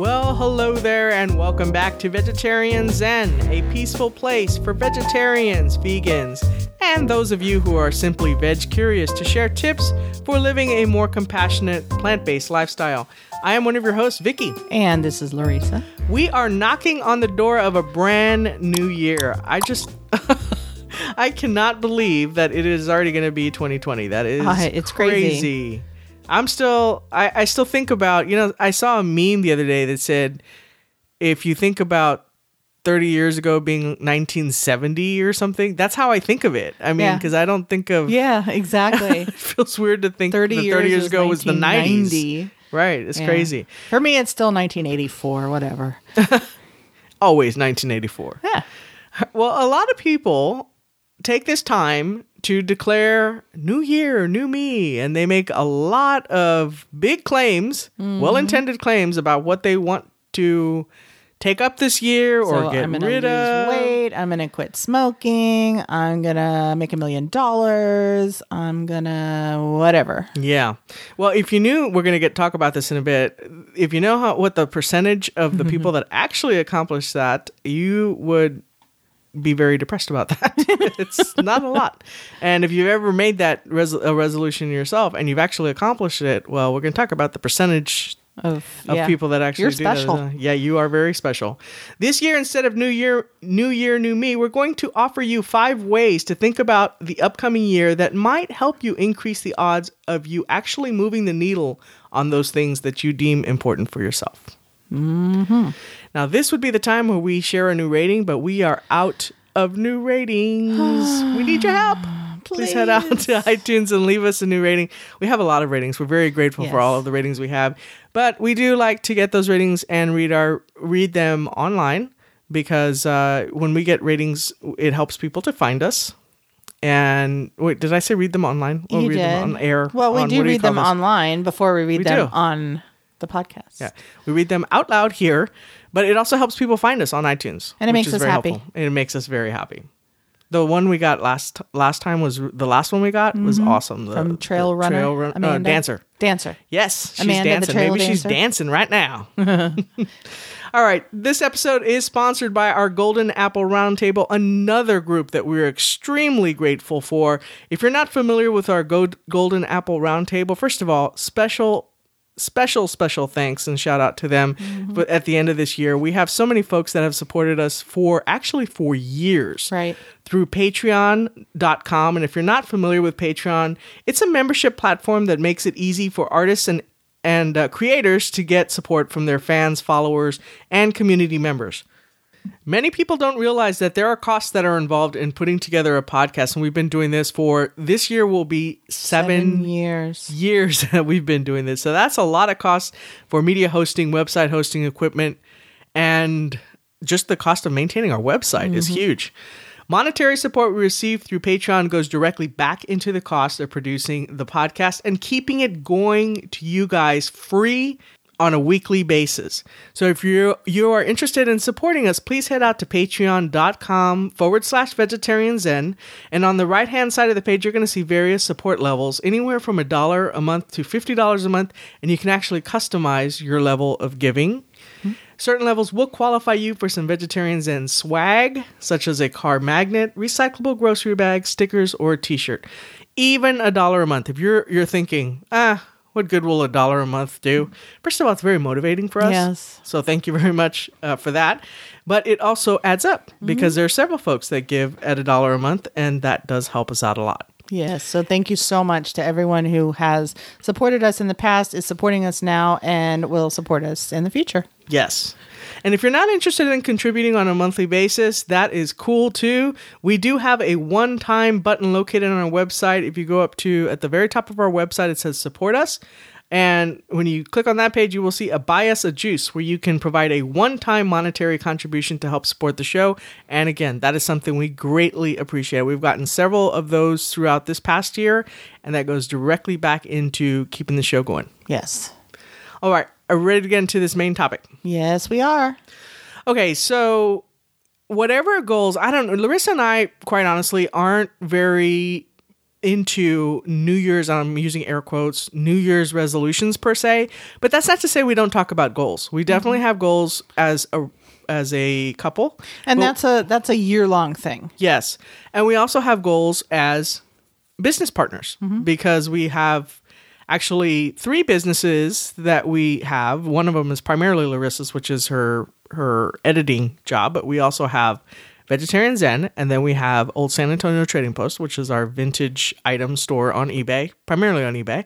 Well, hello there, and welcome back to Vegetarian Zen, a peaceful place for vegetarians, vegans, and those of you who are simply veg curious to share tips for living a more compassionate, plant based lifestyle. I am one of your hosts, Vicky. And this is Larissa. We are knocking on the door of a brand new year. I just. I cannot believe that it is already going to be 2020. That is Uh, it's crazy. I'm still, I, I still think about, you know, I saw a meme the other day that said, if you think about 30 years ago being 1970 or something, that's how I think of it. I mean, Yeah. because I don't think of, Yeah, exactly. it feels weird to think 30 that years, 30 years ago was the 90s. Right. It's Yeah. crazy. For me, it's still 1984, whatever. Always 1984. Yeah. Well, a lot of people take this time to declare new year, new me, and they make a lot of big claims, Mm-hmm. well intended claims about what they want to take up this year or so get I'm gonna rid lose of. weight. I'm gonna quit smoking. I'm gonna make a million dollars. I'm gonna whatever. Yeah. Well, if you knew, we're going to get talk about this in a bit. If you know how what the percentage of the people that actually accomplish that, you would be very depressed about that. it's not a lot. And if you've ever made that res- a resolution yourself and you've actually accomplished it, well, we're going to talk about the percentage Of, of yeah. people that actually You're do that. Yeah, you are very special. This year, instead of New Year, New Year, New Me, we're going to offer you five ways to think about the upcoming year that might help you increase the odds of you actually moving the needle on those things that you deem important for yourself. Mm-hmm. Now, this would be the time where we share a new rating, but we are out of new ratings. we need your help. Please head out to iTunes and leave us a new rating. We have a lot of ratings. We're very grateful for all of the ratings we have, but we do like to get those ratings and read our read them online because uh, when we get ratings, it helps people to find us. And wait, did I say read them online? You read did. them on air? Well, we on- do read them this? online before we read We them do. on the podcast. Yeah, we read them out loud here, but it also helps people find us on iTunes, And it makes us very happy. helpful. And it makes us very happy. The one we got last last time was the last one we got was awesome. The, Mm-hmm. From Trail the Runner, Trail Run- uh, dancer. Dancer. Yes, she's Amanda dancing. Maybe she's dancing right now. All right, this episode is sponsored by our Golden Apple Roundtable, another group that we're extremely grateful for. If you're not familiar with our Go- Golden Apple Roundtable, first of all, special special special thanks and shout out to them. But at the end of this year we have so many folks that have supported us for actually for years Right. through patreon.com and if you're not familiar with patreon it's a membership platform that makes it easy for artists and and uh, creators to get support from their fans followers and community members Many people don't realize that there are costs that are involved in putting together a podcast, and we've been doing this for this year will be seven, Seven years. years that we've been doing this. So that's a lot of costs for media hosting, website hosting equipment, and just the cost of maintaining our website is mm-hmm. huge. Monetary support we receive through Patreon goes directly back into the cost of producing the podcast and keeping it going to you guys free on a weekly basis. So if you you are interested in supporting us, please head out to patreon.com forward slash vegetarian zen. And on the right hand side of the page, you're going to see various support levels, anywhere from a dollar a month to $50 a month. And you can actually customize your level of giving. Certain levels will qualify you for some vegetarian zen swag, such as a car magnet, recyclable grocery bag, stickers, or a t-shirt. Even a dollar a month. If you're you're thinking, ah, what good will a dollar a month do? First of all, it's very motivating for us. Yes. So thank you very much uh, for that. But it also adds up because there are several folks that give at a dollar a month, and that does help us out a lot. Yes. So thank you so much to everyone who has supported us in the past, is supporting us now, and will support us in the future. Yes. And if you're not interested in contributing on a monthly basis, that is cool too. We do have a one time button located on our website. If you go up to at the very top of our website, it says support us. And when you click on that page, you will see a buy us a juice where you can provide a one time monetary contribution to help support the show. And again, that is something we greatly appreciate. We've gotten several of those throughout this past year, and that goes directly back into keeping the show going. Yes. All right, are we ready to get into this main topic? Yes, we are. Okay, so whatever goals, I don't know. Larissa and I, quite honestly, aren't very into New Year's, I'm using air quotes, New Year's resolutions per se, but that's not to say we don't talk about goals. We definitely mm-hmm. have goals as a as a couple. And But- that's a that's a year long thing. Yes. And we also have goals as business partners mm-hmm. because we have actually three businesses that we have. One of them is primarily Larissa's, which is her her editing job, but we also have Vegetarian Zen, and then we have Old San Antonio Trading Post, which is our vintage item store on eBay, primarily on eBay.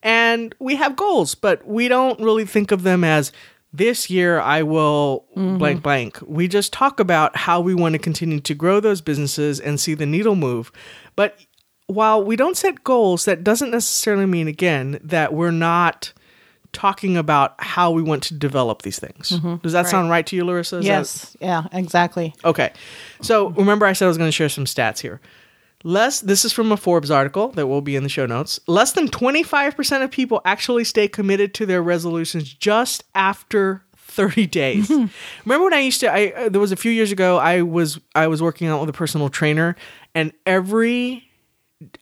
And we have goals, but we don't really think of them as this year I will mm-hmm. blank blank. We just talk about how we want to continue to grow those businesses and see the needle move. But while we don't set goals, that doesn't necessarily mean, again, that we're not talking about how we want to develop these things. Does that sound right to you, Larissa? Is that- Yes. Yeah, exactly. Okay. So remember, I said I was going to share some stats here. Less, this is from a Forbes article that will be in the show notes. Less than 25% of people actually stay committed to their resolutions just after 30 days. remember when I used to, I, uh, there was a few years ago, I was, I was working out with a personal trainer and every,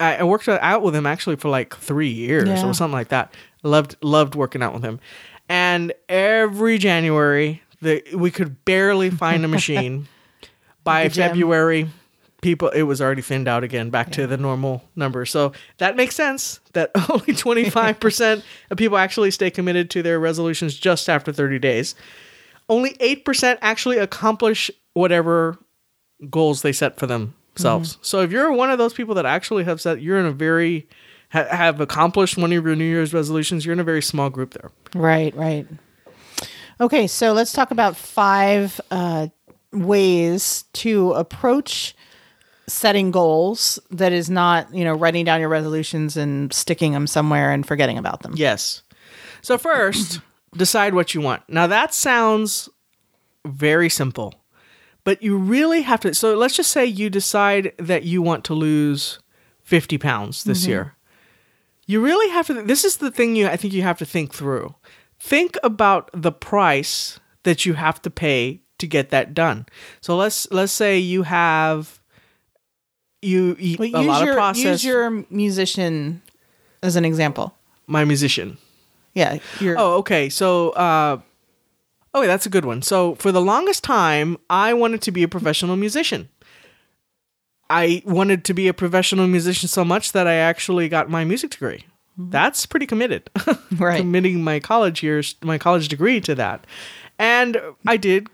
I, I worked out with him actually for like three years Yeah. or something like that. Loved, loved working out with him. And every January, the, we could barely find a machine by. February, people it was already thinned out again, back to the normal number. So that makes sense that only twenty five percent of people actually stay committed to their resolutions just after thirty days. Only eight percent actually accomplish whatever goals they set for themselves. Mm-hmm. So if you're one of those people that actually have set, you're in a very ha- have accomplished one of your New Year's resolutions. You're in a very small group there. Right, right. Okay, so let's talk about five uh, ways to approach setting goals that is not, you know, writing down your resolutions and sticking them somewhere and forgetting about them. Yes. So first, decide what you want. Now that sounds very simple, but you really have to. So let's just say you decide that you want to lose 50 pounds this year. You really have to. This is the thing you I think you have to think through. Think about the price that you have to pay to get that done. So let's let's say you have you eat Well, a use lot your of processed. use your musician as an example. my musician. Yeah, your Oh, okay. So, uh, oh, wait, that's a good one. So, for the longest time, I wanted to be a professional musician. I wanted to be a professional musician so much that I actually got my music degree. Mm-hmm. That's pretty committed. Right. Committing my college years, my college degree to that. And I did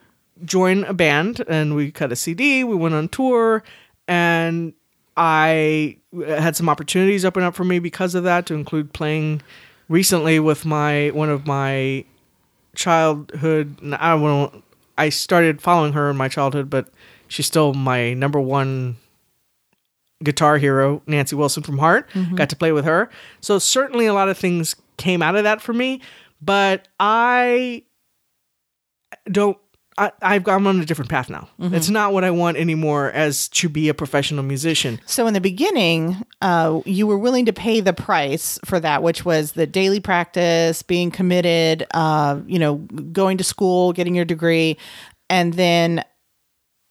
join a band and we cut a CD, we went on tour, and I had some opportunities open up for me because of that to include playing recently with my one of my childhood I won't I started following her in my childhood, but she's still my number one guitar hero, Nancy Wilson from Heart. Mm-hmm. Got to play with her. So certainly a lot of things came out of that for me, but I don't I, I've I'm on a different path now. It's not what I want anymore as to be a professional musician. So in the beginning, uh, you were willing to pay the price for that, which was the daily practice, being committed, uh, you know, going to school, getting your degree, and then,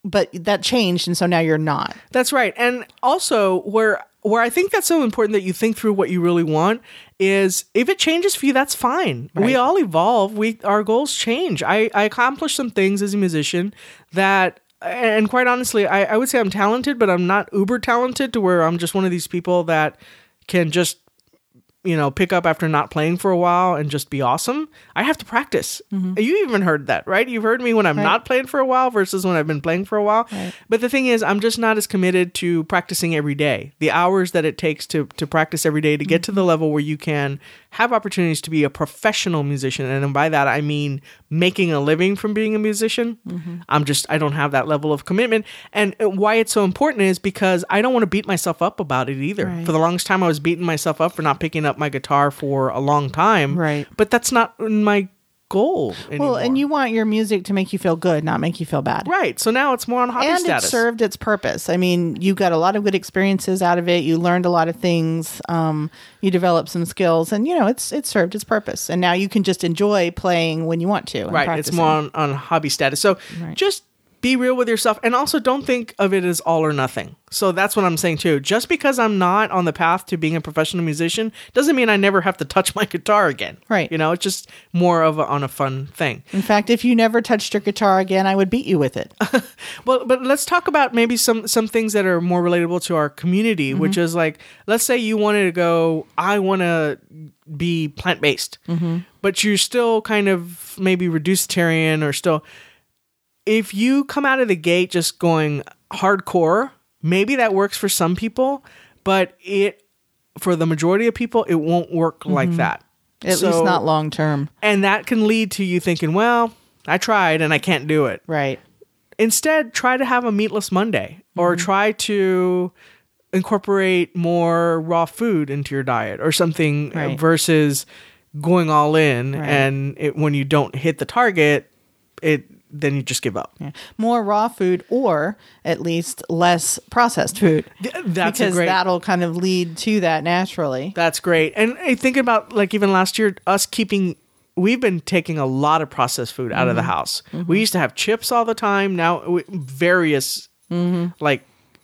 but that changed, and so now you're not. That's right. And also where where I think that's so important that you think through what you really want is if it changes for you, that's fine. We all evolve. We our goals change. I, I accomplished some things as a musician that and quite honestly, I, I would say I'm talented, but I'm not uber talented to where I'm just one of these people that can just you know, pick up after not playing for a while and just be awesome. I have to practice. Mm-hmm. You even heard that, right? You've heard me when I'm Right. not playing for a while versus when I've been playing for a while. Right. But the thing is, I'm just not as committed to practicing every day. The hours that it takes to to practice every day to get to mm-hmm. the level where you can have opportunities to be a professional musician, and by that I mean making a living from being a musician. I'm just I don't have that level of commitment. And uh, why it's so important is because I don't want to beat myself up about it either. Right. For the longest time, I was beating myself up for not picking up my guitar for a long time. Right. But that's not my goal anymore. Well, and you want your music to make you feel good, not make you feel bad. right. So now it's more on hobby status. and status. it served its purpose. I mean, you got a lot of good experiences out of it. You learned a lot of things. Um, you developed some skills, and you know, it's it served its purpose. And now you can just enjoy playing when you want to. and right it's more on, on hobby status so Right. just be real with yourself and also don't think of it as all or nothing. So that's what I'm saying too. Just because I'm not on the path to being a professional musician doesn't mean I never have to touch my guitar again. Right. You know, it's just more of a, on a fun thing. In fact, if you never touched your guitar again, I would beat you with it. Well, but let's talk about maybe some some things that are more relatable to our community, mm-hmm. which is like, let's say you wanted to go, I want to be plant based, mm-hmm. but you're still kind of maybe reducetarian or still. If you come out of the gate just going hardcore, maybe that works for some people, but it for the majority of people, it won't work like that. At So- least not long term. and that can lead to you thinking, well, I tried and I can't do it Right. instead try to have a meatless monday or Mm-hmm. try to incorporate more raw food into your diet or something Right. versus going all in Right. and it, when you don't hit the target it then you just give up Yeah. More raw food or at least less processed food. Th- that's because great that'll kind of lead to that naturally. That's great. And I think about like even last year, us keeping, we've been taking a lot of processed food out of Mm-hmm. the house. We used to have chips all the time. Now, we, various, like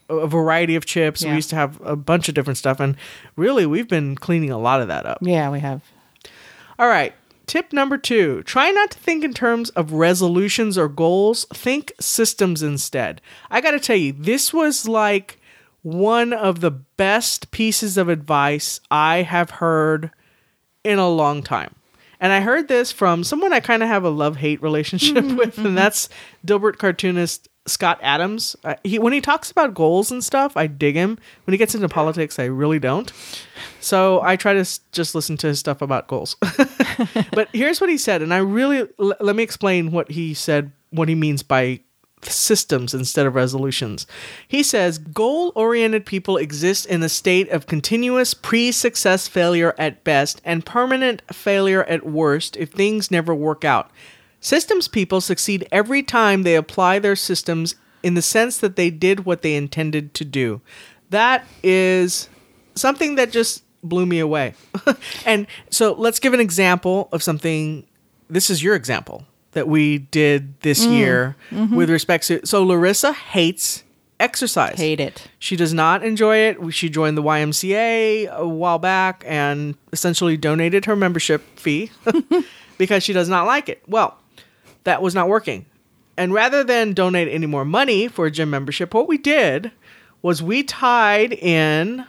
a variety of chips. We Mm-hmm. Used to have a bunch of different stuff. And really, we've been cleaning a lot of that up. Yeah, we have. All right. Tip number two try not to think in terms of resolutions or goals, think systems instead. I got to tell you, this was like one of the best pieces of advice I have heard in a long time. And I heard this from someone I kind of have a love hate relationship with, and mm-hmm, mm-hmm. that's Dilbert cartoonist Scott Adams. Uh, he, when he talks about goals and stuff, I dig him. When he gets into politics, I really don't. So I try to s- just listen to his stuff about goals. but here's what he said, and I really l- let me explain what he said, what he means by systems instead of resolutions. He says goal oriented people exist in a state of continuous pre success failure at best and permanent failure at worst if things never work out. Systems people succeed every time they apply their systems in the sense that they did what they intended to do. That is something that just blew me away. and so let's give an example of something. This is your example that we did this mm-hmm. year mm-hmm. with respect to. So Larissa hates exercise. Hate it. She does not enjoy it. She joined the YMCA a while back and essentially donated her membership fee because she does not like it. Well, that was not working. And rather than donate any more money for a gym membership, what we did was we tied in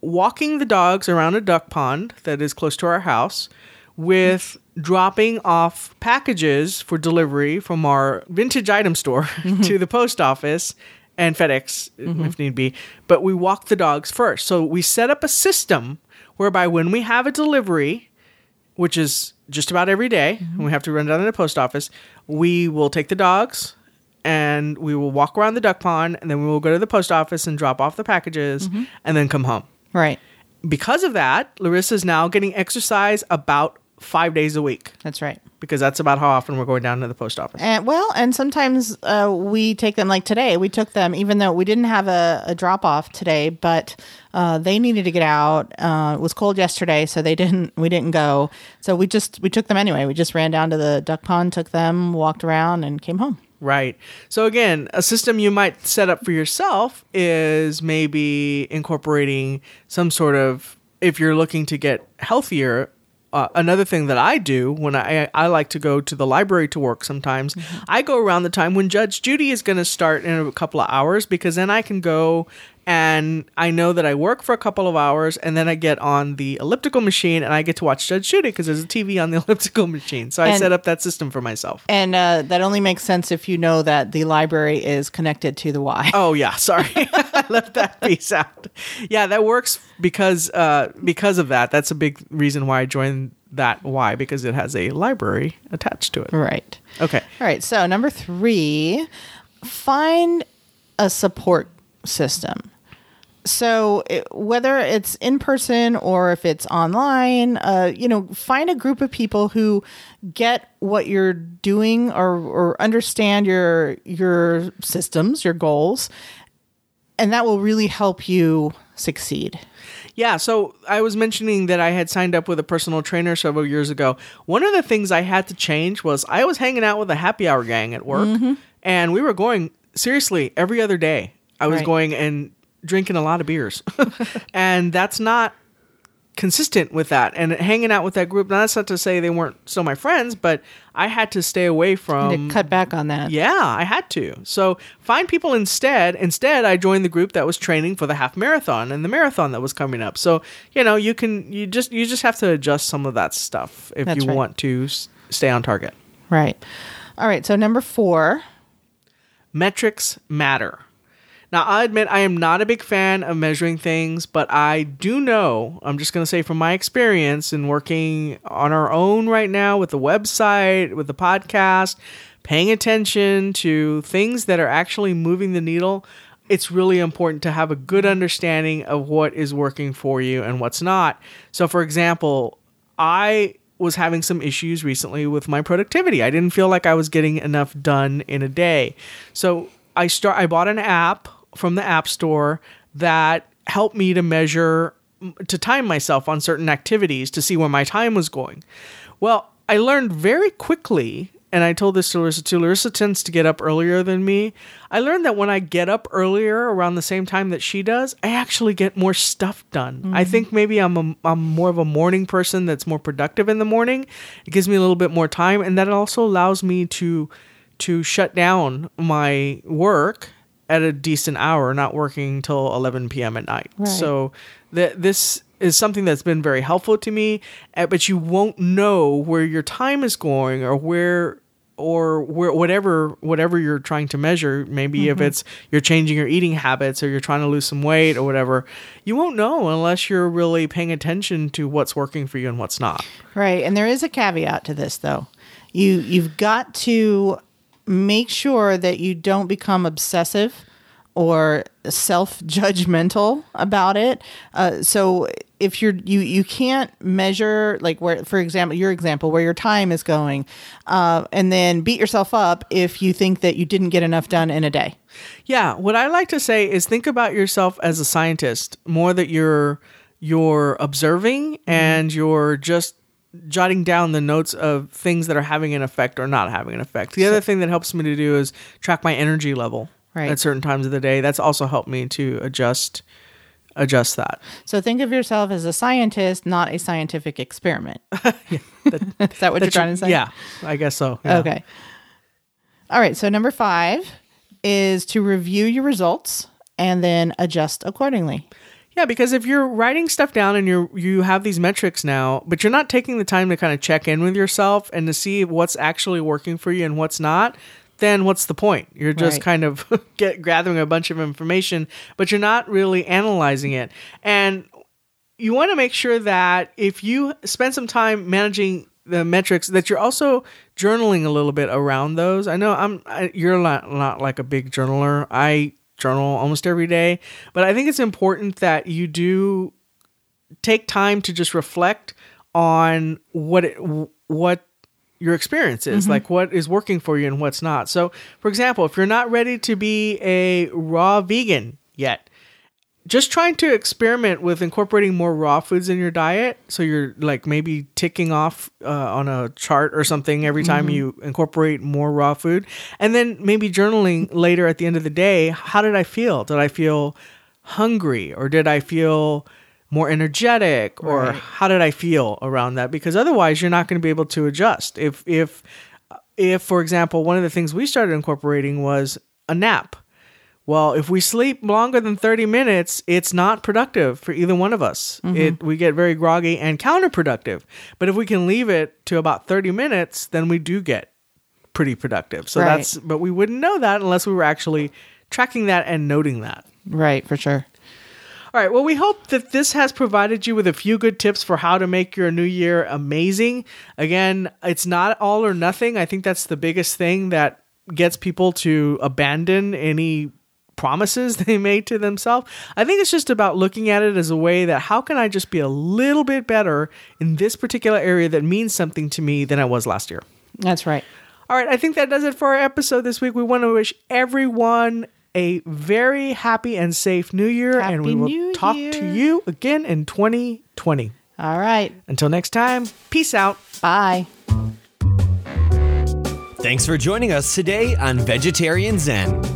walking the dogs around a duck pond that is close to our house with dropping off packages for delivery from our vintage item store mm-hmm. to the post office and FedEx mm-hmm. if need be. But we walk the dogs first. So we set up a system whereby when we have a delivery, which is just about every day, and we have to run down to the post office, we will take the dogs and we will walk around the duck pond and then we will go to the post office and drop off the packages mm-hmm. and then come home. Right. Because of that, Larissa is now getting exercise about five days a week That's right. because that's about how often we're going down to the post office. And well, and sometimes uh, we take them like today. We took them even though we didn't have a, a drop off today, but uh, they needed to get out. Uh, it was cold yesterday, so they didn't. We didn't go. So we just we took them anyway. We just ran down to the duck pond, took them, walked around, and came home. Right. So again, a system you might set up for yourself is maybe incorporating some sort of if you're looking to get healthier. Uh, another thing that I do when I I like to go to the library to work sometimes, I go around the time when Judge Judy is going to start in a couple of hours because then I can go and I know that I work for a couple of hours and then I get on the elliptical machine and I get to watch Judge Judy because there's a TV on the elliptical machine. So I And- set up that system for myself. And uh, that only makes sense if you know that the library is connected to the Y. Oh yeah, sorry, I left that piece out. Yeah, that works because uh, because of that. That's a big reason why I joined that. Why? Because it has a library attached to it. Right. Okay. All right. So number three, find a support system. So it, whether it's in person or if it's online, uh, you know, find a group of people who get what you're doing or, or understand your your systems, your goals, and that will really help you succeed. Yeah, so I was mentioning that I had signed up with a personal trainer several years ago. One of the things I had to change was I was hanging out with a happy hour gang at work, Mm-hmm. and we were going seriously every other day. I was Right. going and drinking a lot of beers, and that's not consistent with that. And hanging out with that group, now that's not to say they weren't still my friends, but I had to stay away from to cut back on that. Yeah, I had to. So find people instead. Instead, I joined the group that was training for the half marathon and the marathon that was coming up. So you know, you can you just you just have to adjust some of that stuff if That's you right. want to s- stay on target. Right. All right. So number four. Metrics matter. Now, I'll admit I am not a big fan of measuring things, but I do know, I'm just going to say from my experience in working on our own right now with the website, with the podcast, paying attention to things that are actually moving the needle, it's really important to have a good understanding of what is working for you and what's not. So, for example, I was having some issues recently with my productivity. I didn't feel like I was getting enough done in a day. So I start I bought an app from the App Store that helped me to measure to time myself on certain activities to see where my time was going. Well, I learned very quickly and I told this to Larissa too. Larissa tends to get up earlier than me. I learned that when I get up earlier around the same time that she does, I actually get more stuff done. I mm-hmm. think maybe I'm a, I'm more of a morning person that's more productive in the morning. It gives me a little bit more time, and that also allows me to to shut down my work at a decent hour, not working till 11 p.m. at night. Right. So that this is something that's been very helpful to me, uh, but you won't know where your time is going or where or where whatever whatever you're trying to measure maybe if it's you're changing your eating habits or you're trying to lose some weight or whatever you won't know unless you're really paying attention to what's working for you and what's not Right. And there is a caveat to this though. You you've got to make sure that you don't become obsessive or self-judgmental about it. Uh, so if you're you you can't measure like where for example your example where your time is going uh, and then beat yourself up if you think that you didn't get enough done in a day Yeah, what I like to say is think about yourself as a scientist more that you're you're observing and you're just jotting down the notes of things that are having an effect or not having an effect. The other thing that helps me to do is track my energy level Right. at certain times of the day. That's also helped me to adjust adjust that. so think of yourself as a scientist not a scientific experiment is that what you're trying to say Yeah, I guess so. yeah. Okay. All right. So number five is to review your results and then adjust accordingly. Yeah, because if you're writing stuff down and you you have these metrics now, but you're not taking the time to kind of check in with yourself and to see what's actually working for you and what's not, then what's the point? You're just Right. kind of get gathering a bunch of information, but you're not really analyzing it. And you want to make sure that if you spend some time managing the metrics that you're also journaling a little bit around those. I know I'm I, you're not, not like a big journaler. I journal almost every day, but I think it's important that you do take time to just reflect on what it, what your experience is mm-hmm. like what is working for you and what's not. So for example if you're not ready to be a raw vegan yet just trying to experiment with incorporating more raw foods in your diet. So you're like maybe ticking off uh, on a chart or something every time you incorporate more raw food. And then maybe journaling later at the end of the day how did i feel? Did i feel hungry or did i feel more energetic or Right. how did i feel around that? Because otherwise you're not going to be able to adjust. If if if for example one of the things we started incorporating was a nap well, if we sleep longer than 30 minutes, it's not productive for either one of us. Mm-hmm. It we get very groggy and counterproductive. But if we can leave it to about 30 minutes, then we do get pretty productive. So Right. that's but we wouldn't know that unless we were actually tracking that and noting that. Right, for sure. All right. Well, we hope that this has provided you with a few good tips for how to make your new year amazing. Again, it's not all or nothing. I think that's the biggest thing that gets people to abandon any promises they made to themselves. I think it's just about looking at it as a way that how can I just be a little bit better in this particular area that means something to me than I was last year. That's right. All right, I think that does it for our episode this week. We want to wish everyone a very happy and safe new year, and we will New talk Year. to you again in 2020. All right. Until next time, peace out. Bye. Thanks for joining us today on Vegetarian Zen.